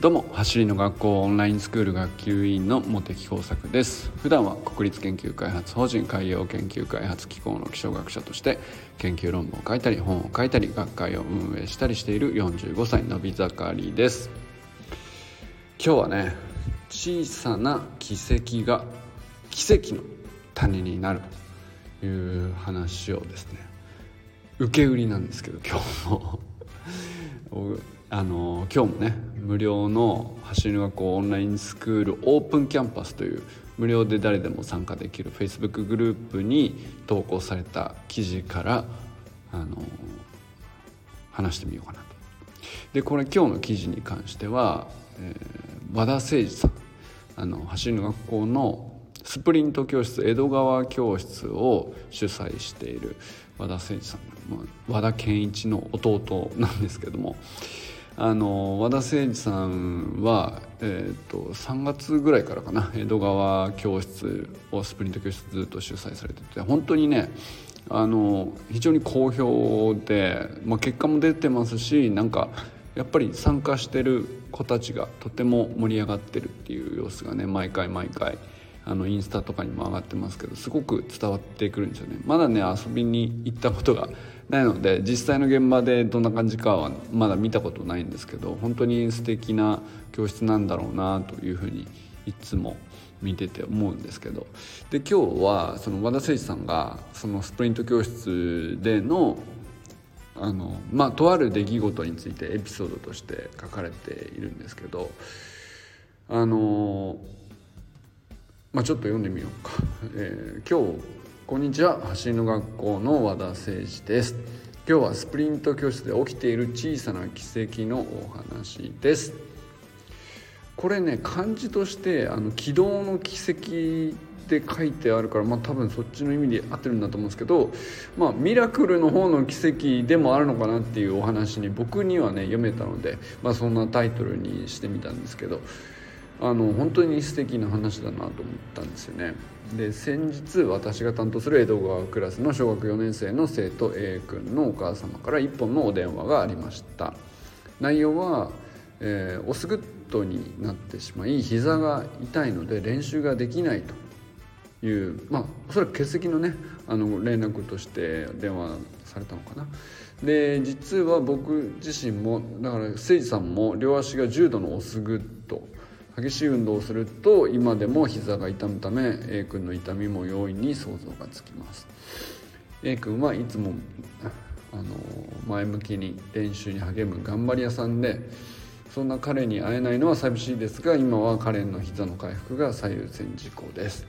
どうも走りの学校オンラインスクール学級委員の茂木耕作です。普段は国立研究開発法人海洋研究開発機構の気象学者として研究論文を書いたり本を書いたり学会を運営したりしている45歳のび盛りです。今日はね小さな奇跡が奇跡の種になるという話をですね受け売りなんですけど今日も。あの今日もね無料の走りの学校オンラインスクールオープンキャンパスという無料で誰でも参加できる Facebook グループに投稿された記事からあの話してみようかなと。でこれ今日の記事に関しては、えー、和田誠二さんあの走りの学校のスプリント教室江戸川教室を主催している和田誠二さん、和田健一の弟なんですけどもあの和田誠二さんは、えーと、3月ぐらいからかな江戸川教室をスプリント教室ずっと主催されてて本当にねあの非常に好評で、まあ、結果も出てますしなんかやっぱり参加してる子たちがとても盛り上がってるっていう様子がね毎回毎回あのインスタとかにも上がってますけどすごく伝わってくるんですよね。まだね遊びに行ったことがないので実際の現場でどんな感じかはまだ見たことないんですけど本当に素敵な教室なんだろうなというふうにいつも見てて思うんですけど。で今日はその和田誠司さんがそのスプリント教室でのあのまあとある出来事についてエピソードとして書かれているんですけどあのまあちょっと読んでみようか。えー、今日こんにちは。走りの学校の和田誠二です。今日はスプリント教室で起きている小さな奇跡のお話です。これね漢字としてあの軌道の奇跡で書いてあるからまあ多分そっちの意味で合ってるんだと思うんですけどまあミラクルの方の奇跡でもあるのかなっていうお話に僕にはね読めたのでまあそんなタイトルにしてみたんですけどあの本当に素敵な話だなと思ったんですよね。で先日私が担当する江戸川クラスの小学4年生の生徒 A 君のお母様から1本のお電話がありました内容は、えー、オスグッドになってしまい膝が痛いので練習ができないというまあおそらく欠席のねあの連絡として電話されたのかなで実は僕自身もだから誠司さんも両足が重度のオスグッド激しい運動をすると今でも膝が痛むため A 君の痛みも容易に想像がつきます。A 君はいつもあの前向きに練習に励む頑張り屋さんでそんな彼に会えないのは寂しいですが今は彼の膝の回復が最優先事項です。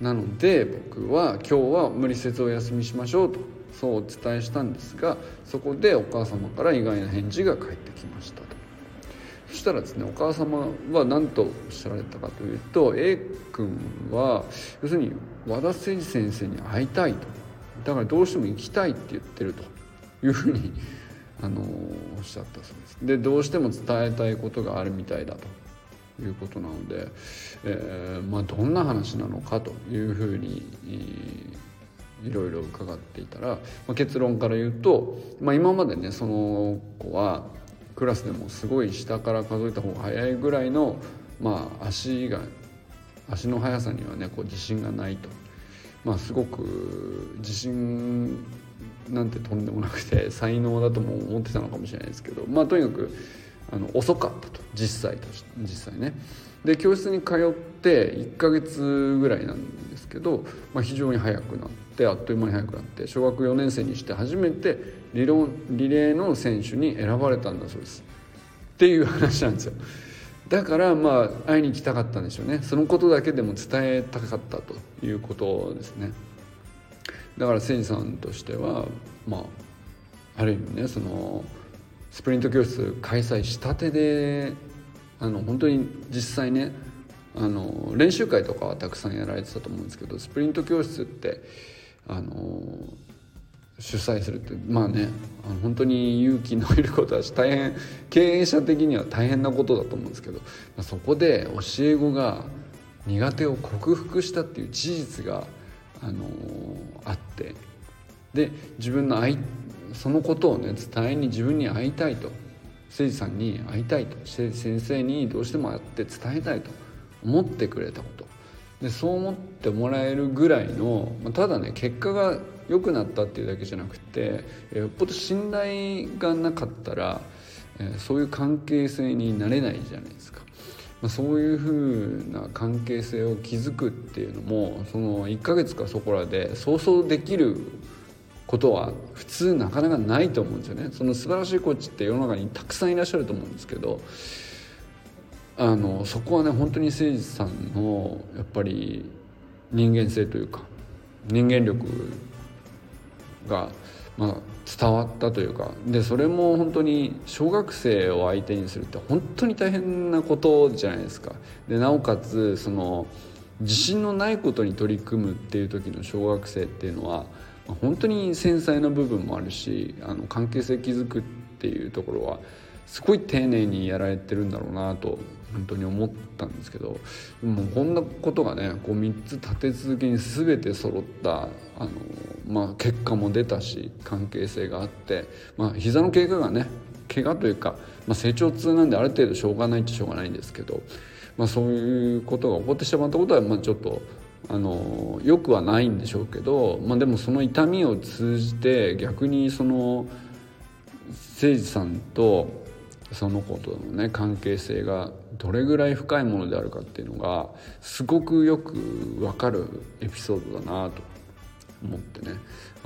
なので僕は今日は無理せずお休みしましょうとそうお伝えしたんですがそこでお母様から意外な返事が返ってきました。したらですねお母様は何とおっしゃられたかというと A 君は要するに和田誠司先生に会いたいと。だからどうしても行きたいって言ってると。いうふうにあのおっしゃったそうです。でどうしても伝えたいことがあるみたいだと。いうことなので、えー、まあ、どんな話なのかというふうに、いろいろ伺っていたら、まあ、結論から言うと、まあ、今までねその子はクラスでもすごい下から数えた方が早いぐらいの、まあ、足が足の速さにはねこう自信がないと、まあ、すごく自信なんてとんでもなくて才能だとも思ってたのかもしれないですけど、まあ、とにかくあの遅かったと。実際と実際ね。で教室に通って1ヶ月ぐらいなんですけど、まあ、非常に速くなって。あっという間に速くなって小学4年生にして初めてリロリレーの選手に選ばれたんだそうです。っていう話なんですよ。だからまあ会いに行きたかったんでしょうね。そのことだけでも伝えたかったということですね。だから千さんとしてはまあある意味ねそのスプリント教室開催したてであの本当に実際ねあの練習会とかはたくさんやられてたと思うんですけどスプリント教室ってあの主催するってまあねあの本当に勇気のいることだし大変経営者的には大変なことだと思うんですけど、そこで教え子が苦手を克服したっていう事実が、あのあってで自分の愛そのことをね伝えに自分に会いたいと誠司さんに会いたいと先生にどうしても会って伝えたいと思ってくれたこと。でそう思ってもらえるぐらいのただね結果が良くなったっていうだけじゃなくてよっぽど信頼がなかったらそういう関係性になれないじゃないですか。まあ、そういうふうな関係性を築くっていうのもその1ヶ月かそこらで想像できることは普通なかなかないと思うんですよねその素晴らしいコーチって世の中にたくさんいらっしゃると思うんですけどあのそこはね本当に誠司さんのやっぱり人間性というか人間力が、まあ、伝わったというかでそれも本当に小学生を相手にするって本当に大変なことじゃないですか。でなおかつその自信のないことに取り組むっていう時の小学生っていうのは本当に繊細な部分もあるしあの関係性築くっていうところはすごい丁寧にやられてるんだろうなと本当に思ったんですけどもうこんなことがねこう3つ立て続けに全て揃ったあの、まあ、結果も出たし関係性があって、まあ膝の怪我がね怪我というか、まあ、成長痛なんである程度しょうがないっちゃしょうがないんですけど、まあ、そういうことが起こってしまったことは、まあ、ちょっとあのよくはないんでしょうけど、まあ、でもその痛みを通じて逆にその誠司さんとその子とのね関係性がどれぐらい深いものであるかっていうのがすごくよく分かるエピソードだなと思ってね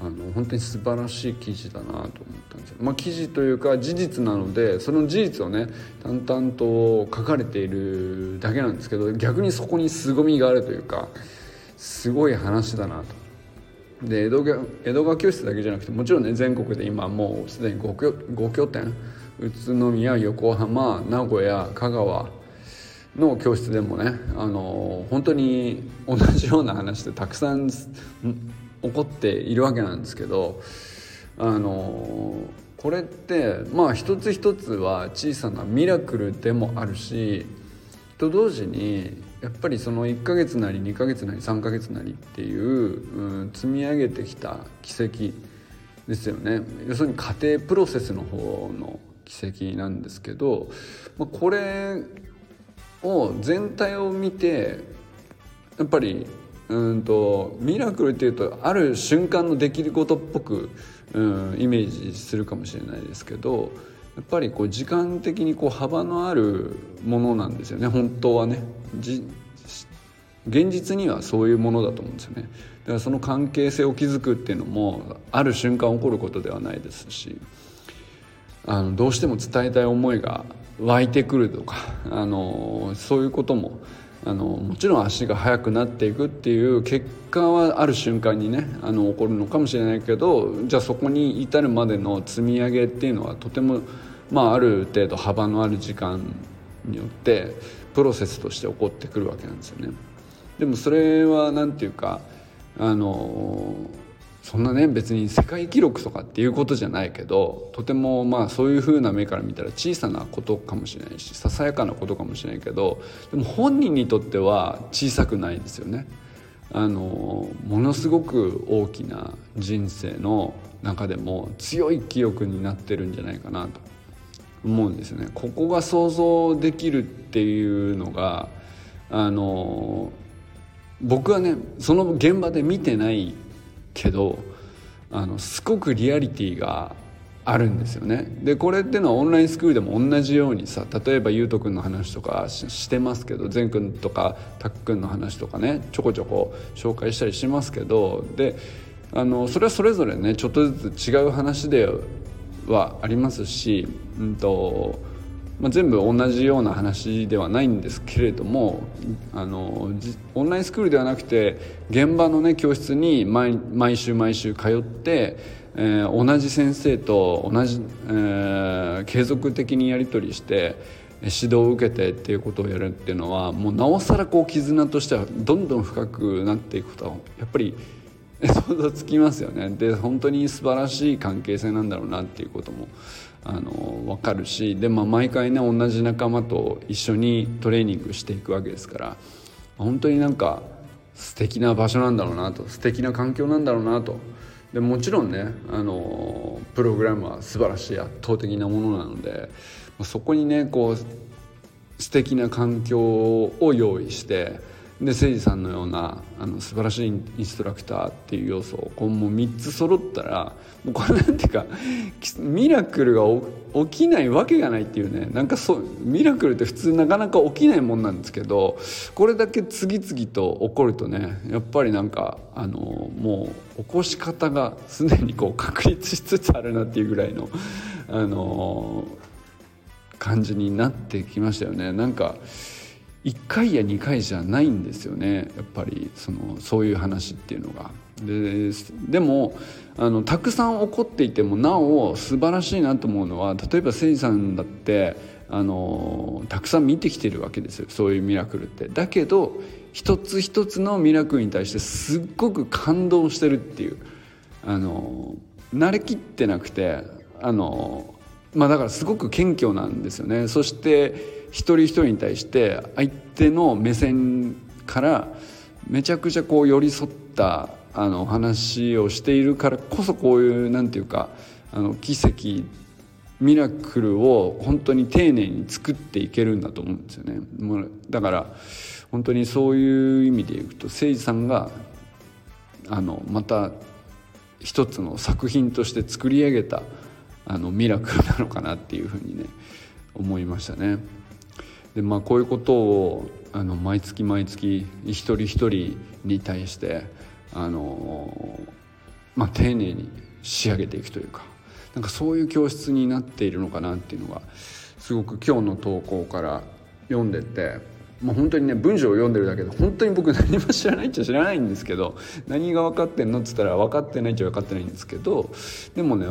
あの本当に素晴らしい記事だなと思ったんですよ。まあ、記事というか事実なのでその事実をね淡々と書かれているだけなんですけど逆にそこに凄みがあるというかすごい話だなと。で江戸江戸川教室だけじゃなくてもちろんね全国で今もうすでに 5, 5拠点宇都宮横浜名古屋香川の教室でもねあの本当に同じような話でたくさん起こっているわけなんですけどあのこれってまあ一つ一つは小さなミラクルでもあるしと同時にやっぱりその1ヶ月なり2ヶ月なり3ヶ月なりっていう、うん、積み上げてきた奇跡ですよね。要するに家庭プロセスの方の奇跡なんですけど、まあ、これを全体を見てやっぱりうんとミラクルっていうとある瞬間の出来事っぽく、うん、イメージするかもしれないですけどやっぱりこう時間的にこう幅のあるものなんですよね本当はね。現実にはそういうものだと思うんですよね。だからその関係性を築くっていうのもある瞬間起こることではないですしあのどうしても伝えたい思いが湧いてくるとか あのそういうこともあのもちろん足が速くなっていくっていう結果はある瞬間にねあの起こるのかもしれないけどじゃあそこに至るまでの積み上げっていうのはとても、まあ、ある程度幅のある時間によってプロセスとして起こってくるわけなんですよね。でもそれは何て言うかあのそんなね別に世界記録とかっていうことじゃないけどとてもまあそういう風な目から見たら小さなことかもしれないしささやかなことかもしれないけどでも本人にとっては小さくないですよね。あのものすごく大きな人生の中でも強い記憶になってるんじゃないかなと思うんですね。ここが想像できるっていうのがあの僕はねその現場で見てないけどあのすごくリアリティがあるんですよね。でこれっていうのはオンラインスクールでも同じようにさ例えばゆうとくんの話とかしてますけど善くんとかたっくんの話とかねちょこちょこ紹介したりしますけどであのそれはそれぞれねちょっとずつ違う話ではありますし、うんとまあ、全部同じような話ではないんですけれどもあのオンラインスクールではなくて現場の、ね、教室に毎毎週毎週通って、えー、同じ先生と同じ、えー、継続的にやり取りして指導を受けてっていうことをやるっていうのはもうなおさらこう絆としてはどんどん深くなっていくことはやっぱり 想像つきますよね。で本当に素晴らしい関係性なんだろうなっていうこともあの分かるしで、まあ、毎回ね同じ仲間と一緒にトレーニングしていくわけですから本当になんか素敵な場所なんだろうなと素敵な環境なんだろうなと。でもちろんねあのプログラムは素晴らしい圧倒的なものなのでそこにねこう素敵な環境を用意してで誠司さんのようなあの素晴らしいインストラクターっていう要素をこうもう3つ揃ったらもうこれなんていうかミラクルが起きないわけがないっていうねなんかそうミラクルって普通なかなか起きないもんなんですけどこれだけ次々と起こるとねやっぱりなんかあのもう起こし方がすでにこう確立しつつあるなっていうぐらいのあの感じになってきましたよね。なんか1回や2回じゃないんですよねやっぱりそのそういう話っていうのが。ででもあのたくさん起こっていてもなお素晴らしいなと思うのは例えば誠司さんだってあのたくさん見てきてるわけですよそういうミラクルって。だけど一つ一つのミラクルに対してすっごく感動してるっていうあの慣れきってなくてあのまあだからすごく謙虚なんですよね。そして一人一人に対して相手の目線からめちゃくちゃこう寄り添ったあの話をしているからこそこういうなんていうかあの奇跡ミラクルを本当に丁寧に作っていけるんだと思うんですよね。もうだから本当にそういう意味でいくと誠司さんがあのまた一つの作品として作り上げたあのミラクルなのかなっていうふうにね思いましたね。でまあこういうことをあの毎月毎月一人一人に対してあの、まあ、丁寧に仕上げていくというかなんかそういう教室になっているのかなっていうのがすごく今日の投稿から読んでて、まあ、本当にね文章を読んでるだけで本当に僕何も知らないっちゃ知らないんですけど何が分かってんのっつったら分かってないっちゃ分かってないんですけどでもね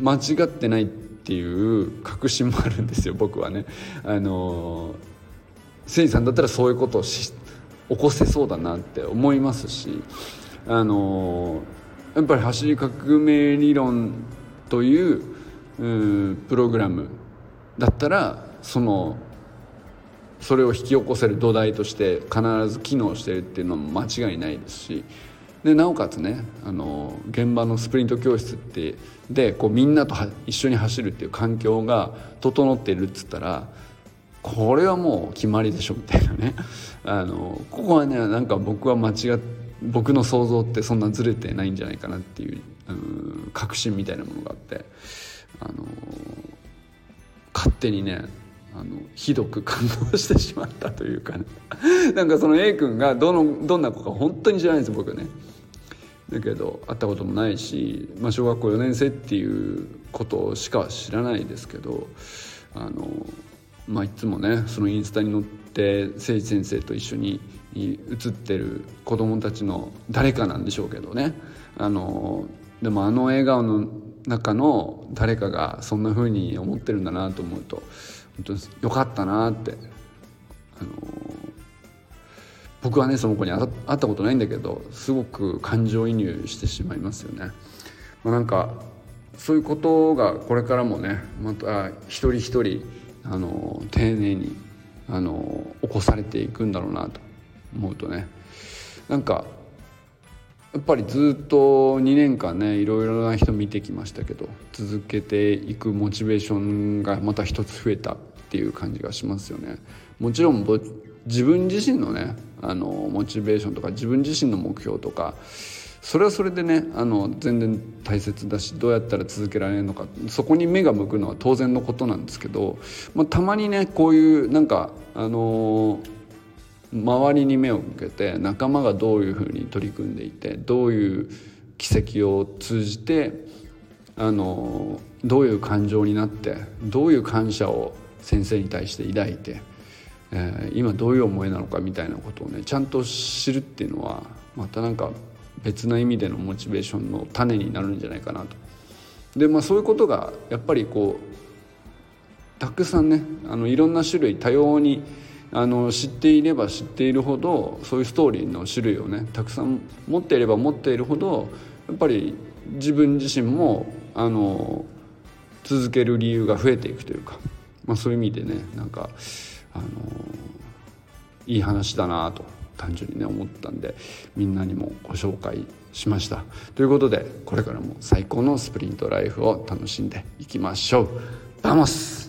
間違ってないってっていう確信もあるんですよ僕はね。あの誠司さんだったらそういうことをし起こせそうだなって思いますしあのやっぱり走り革命理論といううプログラムだったらそのそれを引き起こせる土台として必ず機能してるっていうのも間違いないですしでなおかつねあの現場のスプリント教室ってでこうみんなと一緒に走るっていう環境が整ってるっつったらこれはもう決まりでしょみたいなね あのここはねなんか僕は間違っ僕の想像ってそんなずれてないんじゃないかなっていう、うん、確信みたいなものがあってあの勝手にねあのひどく感動してしまったというかね なんかその A 君がどのどんな子か本当に知らないんです僕ね。だけど会ったこともないし、まあ、小学校4年生っていうことしか知らないですけどあの、まあ、いつもねそのインスタに載って誠司先生と一緒に写ってる子供たちの誰かなんでしょうけどね。あのでもあの笑顔の中の誰かがそんな風に思ってるんだなと思うと本当によかったなってあの僕はねその子に会ったことないんだけどすごく感情移入してしまいますよね。まあ、なんかそういうことがこれからもねまた一人一人あの丁寧にあの起こされていくんだろうなと思うとねなんかやっぱりずっと2年間ねいろいろな人見てきましたけど続けていくモチベーションがまた一つ増えたっていう感じがしますよね。もちろん自分自身のねあのモチベーションとか自分自身の目標とかそれはそれでねあの全然大切だしどうやったら続けられるのかそこに目が向くのは当然のことなんですけど、まあ、たまにねこういうなんかあの周りに目を向けて仲間がどういうふうに取り組んでいてどういう奇跡を通じてあのどういう感情になってどういう感謝を先生に対して抱いてえー、今どういう思いなのかみたいなことをねちゃんと知るっていうのはまたなんか別な意味でのモチベーションの種になるんじゃないかなと。でまあそういうことがやっぱりこうたくさんねあのいろんな種類多様にあの知っていれば知っているほどそういうストーリーの種類をねたくさん持っていれば持っているほどやっぱり自分自身もあの続ける理由が増えていくというか、まあ、そういう意味でねなんかあのいい話だなと単純にね思ったんでみんなにもご紹介しました。ということでこれからも最高のスプリントライフを楽しんでいきましょう。 Vamos!